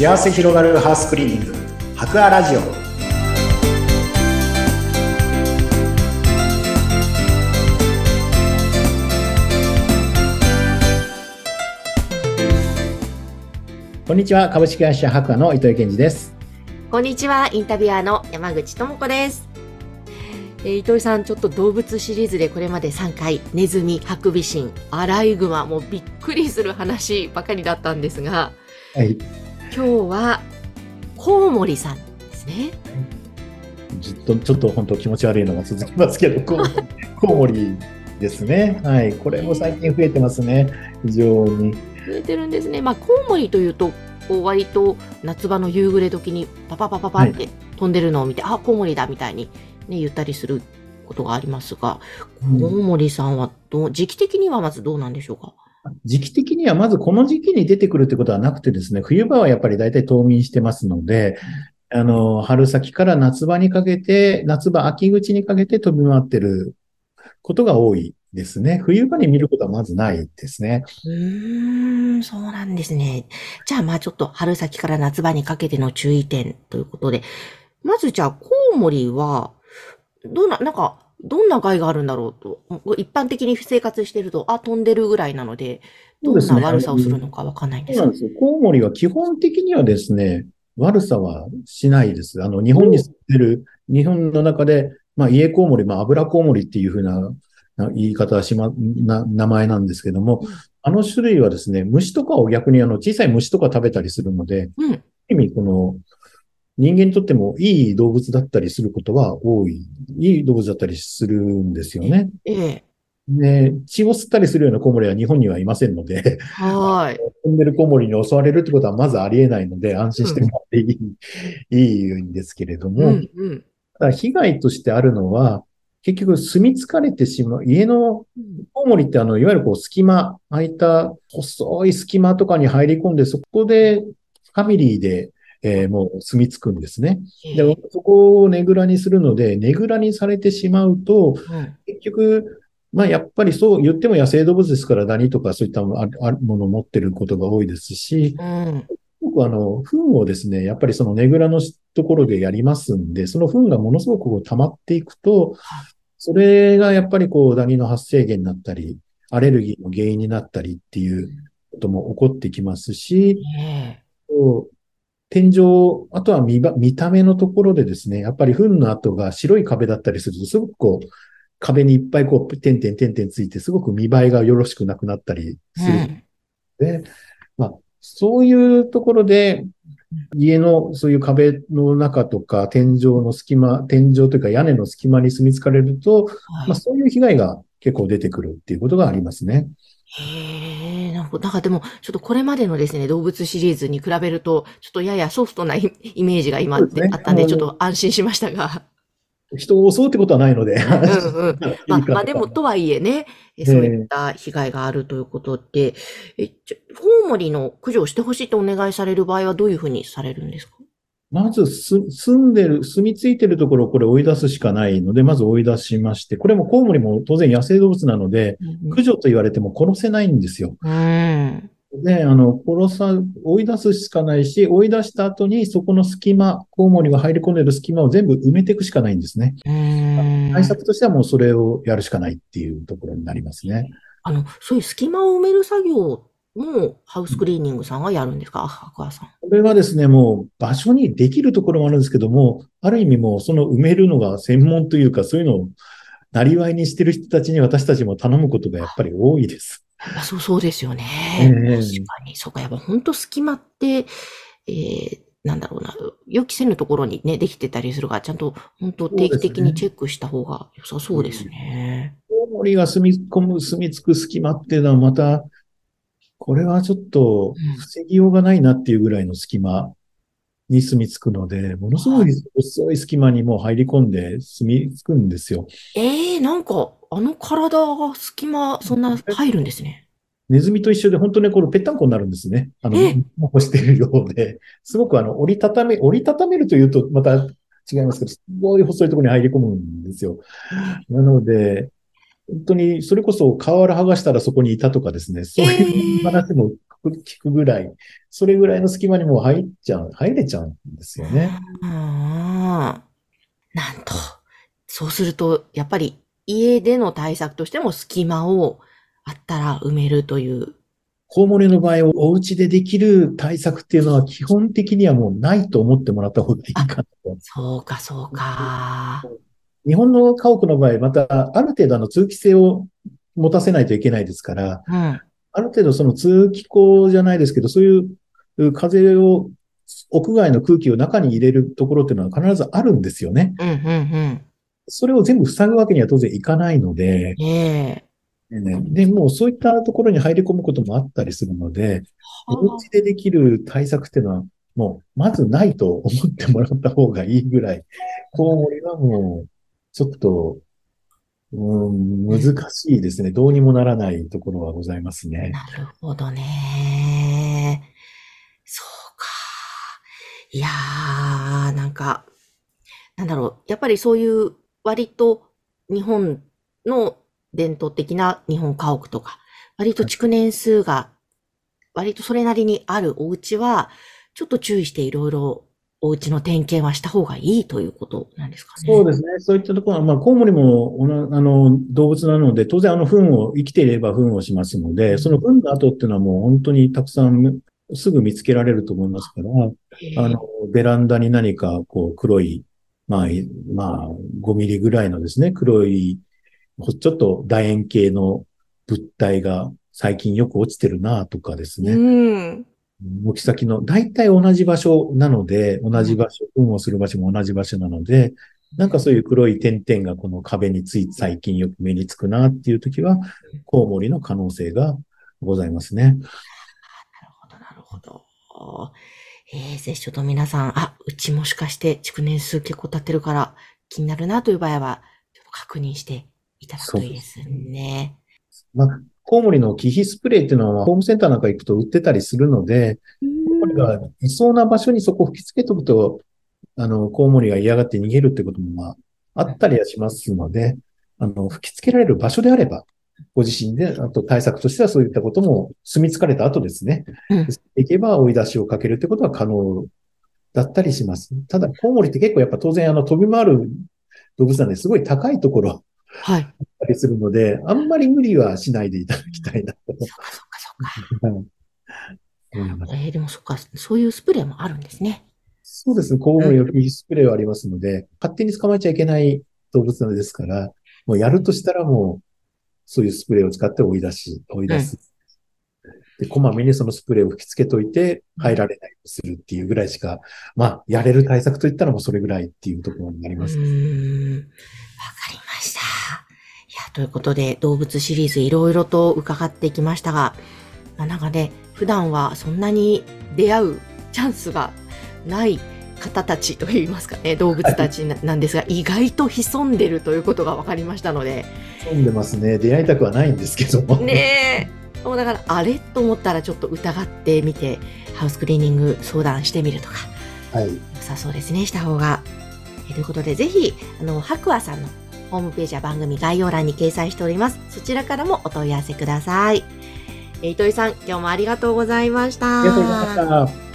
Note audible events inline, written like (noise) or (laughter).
幸せ広がるハウスクリーニング。博アラジオ。こんにちは。株式会社博アの糸井健二です。こんにちは、インタビュアーの山口智子です。えー糸井さん、ちょっと動物シリーズでこれまで3回、ネズミ、ハクビシン、アライグマ、もうびっくりする話ばかりだったんですが、はい今日は、コウモリさんですね。ずっとちょっと本当気持ち悪いのが続きますけど (laughs) コウモリですね。はい。これも最近増えてますね。非常に。増えてるんですね。まあ、コウモリというと、こう割と夏場の夕暮れ時にパパパパパって飛んでるのを見て、あ、コウモリだみたいにね、言ったりすることがありますが、コウモリさんはどう、時期的にはまずどうなんでしょうか？時期的にはまずこの時期に出てくるってことはなくてですね、冬場はやっぱり大体冬眠してますので、あの、春先から夏場にかけて、夏場、秋口にかけて飛び回ってることが多いですね。冬場に見ることはまずないですね。うーん、そうなんですね。じゃあまあちょっと春先から夏場にかけての注意点ということで、まずじゃあコウモリは、どんな、なんか、どんな害があるんだろうと、一般的に生活してると、あ、飛んでるぐらいなので、どんな悪さをするのかわかんないんですがそうなんですよ。コウモリは基本的にはですね、悪さはしないです。あの、日本に住んでる、日本の中で、まあ、家コウモリ、まあ、油コウモリっていうふうなな言い方はしま、な、名前なんですけども、あの種類はですね、虫とかを逆にあの、小さい虫とか食べたりするので、うん。意味、この、人間にとってもいい動物だったりすることは多い、いい動物だったりするんですよね。ええ。で、血を吸ったりするようなコウモリは日本にはいませんので、はーい。飛んでるコウモリに襲われるってことはまずありえないので、安心してもらっていい、いいんですけれどうも、ん、うん。ただ被害としてあるのは、結局住み着かれてしまう、家のコウモリってあの、いわゆるこう隙間、空いた細い隙間とかに入り込んで、そこでファミリーで、えーもう住み着くんですね。ええで、そこをねぐらにするので、ねぐらにされてしまうと、うん結局、まあやっぱりそう言っても野生動物ですからダニとかそういったものを持ってることが多いですし、うん。僕はあの、糞をですね、やっぱりそのねぐらのところでやりますんで、その糞がものすごくこう溜まっていくと、それがやっぱりこうダニの発生源になったり、アレルギーの原因になったりっていうことも起こってきますし、ええ。天井、あとは見ば見た目のところでですね、やっぱり糞の跡が白い壁だったりすると、すごくこう、壁にいっぱいこう、点々点々ついて、すごく見栄えがよろしくなくなったりするうんで、まあ、そういうところで、家のそういう壁の中とか、天井の隙間、天井というか屋根の隙間に住み着かれると、はいまあ、そういう被害が結構出てくるっていうことがありますね。へえ、なるほど。だからでも、ちょっとこれまでのですね、動物シリーズに比べると、ちょっとややソフトなイイメージが今そうですねあったんで、ちょっと安心しましたが。人を襲うってことはないので。うんうん。(laughs) まあ、いいかまあでも、とはいえね、ええそういった被害があるということで、え、ちょコウモリの駆除をしてほしいとお願いされる場合はどういうふうにされるんですか？まずす、住んでる、住み着いてるところをこれ追い出すしかないので、まず追い出しまして、これもコウモリも当然野生動物なので、駆除と言われても殺せないんですよ。うん。で、あの、殺さ、追い出すしかないし、追い出した後にそこの隙間、コウモリが入り込んでる隙間を全部埋めていくしかないんですね。うん。対策としてはもうそれをやるしかないっていうところになりますね。あの、そういう隙間を埋める作業もハウスクリーニングさんがやるんですか？白川さん。これはですね、もう場所にできるところもあるんですけども、ある意味もうその埋めるのが専門というか、そういうのをなりわいにしてる人たちに私たちも頼むことがやっぱり多いです。あそう、そうですよね。ええ。確かに。そうか、やっぱ本当隙間って、えー、なんだろうな、予期せぬところにね、できてたりするから、ちゃんと本当定期的にチェックした方が良さそうですね。コウモリが住み込む、住み着く隙間っていうのはまた、これはちょっと防ぎようがないなっていうぐらいの隙間に住み着くので、ものすごい細い隙間にもう入り込んで住み着くんですよ。えー、なんか、あの体が隙間、そんな入るんですね。ネズミと一緒で本当ね、これぺったんこになるんですね。あのえ、干してるようで。すごくあの、折りたため、折りたためるというとまた違いますけど、すごい細いところに入り込むんですよ。なので、本当に、それこそ、瓦剥がしたらそこにいたとかですね、そういう話もく、効くぐらい、それぐらいの隙間にもう入っちゃう、入れちゃうんですよね。うん。なんと。そうすると、やっぱり家での対策としても隙間をあったら埋めるという。コウモリの場合、お家でできる対策っていうのは基本的にはもうないと思ってもらった方がいいかなと。そうか、そうか。日本の家屋の場合、またある程度あの通気性を持たせないといけないですから、うん。ある程度その通気口じゃないですけど、そういう風を、屋外の空気を中に入れるところっていうのは必ずあるんですよね。うん、うん、それを全部塞ぐわけには当然いかないので、うん。えねで、もうそういったところに入り込むこともあったりするので、お家でできる対策っていうのは、もう、まずないと思ってもらった方がいいぐらい、コウモリはもう、ちょっと、うん、難しいですね。どうにもならないところはございますえね。なるほどね。そうか。いやー、なんか、なんだろう。やっぱりそういう割と日本の伝統的な日本家屋とか、割と築年数が、割とそれなりにあるお家は、ちょっと注意していろいろお家の点検はした方がいいということなんですかね。そうですね。そういったところは、まあ、コウモリも、あの、動物なので、当然あの、糞を、生きていれば糞をしますので、その糞の後っていうのはもう本当にたくさん、すぐ見つけられると思いますから、あの、ベランダに何か、こう、黒い、まあ、いまあ、5ミリぐらいのですね、黒い、ほちょっと楕円形の物体が最近よく落ちてるなとかですね、うん。軒先の、大体同じ場所なので、同じ場所、運をする場所も同じ場所なので、なんかそういう黒い点々がこの壁について最近よく目につくなっていう時は、コウモリの可能性がございますね。なるほど、なるほど。えー、ぜひちょっと皆さん、あ、うちもしかして築年数結構経ってるから気になるなという場合は、ちょっと確認していただくといいですね。まあ、コウモリの気皮スプレーっていうのは、ホームセンターなんか行くと売ってたりするので、コウモリがいそうな場所にそこを吹き付けとくと、あの、コウモリが嫌がって逃げるってことも、まあ、あったりはしますので、あの、吹き付けられる場所であれば、ご自身で、あと対策としてはそういったことも住み着かれた後ですね。うんいけば追い出しをかけるってことは可能だったりします。ただ、コウモリって結構やっぱ当然あの飛び回る動物なんですごい高いところはい。たりするので、あんまり無理はしないでいただきたいなとそっかそっかそっか。(laughs) えー、でもそっか、そういうスプレーもあるんですね。そうですね。コウモリのピースプレーはありますので、勝手に捕まえちゃいけない動物なんですから、もうやるとしたらもう、そういうスプレーを使って追い出し、追い出す。で、こまめにそのスプレーを吹き付けといて、入られないようにするっていうぐらいしか、まあ、やれる対策といったらもうそれぐらいっていうところになりうます。わかりました。いや、ということで、動物シリーズいろいろと伺ってきましたが、まあ、なんかね、普段はそんなに出会うチャンスがない方たちといいますかね、動物たちななんですが、意外と潜んでるということが分かりましたので、飛んでますね。出会いたくはないんですけども。ねえ。もうだから、あれと思ったらちょっと疑ってみて、ハウスクリーニング相談してみるとか、はい。良さそうですね、した方が。えということで、ぜひ、あの、白亜さんのホームページは番組概要欄に掲載しております。そちらからもお問い合わせください。えー糸井さん、今日もありがとうございました。ありがとうございました。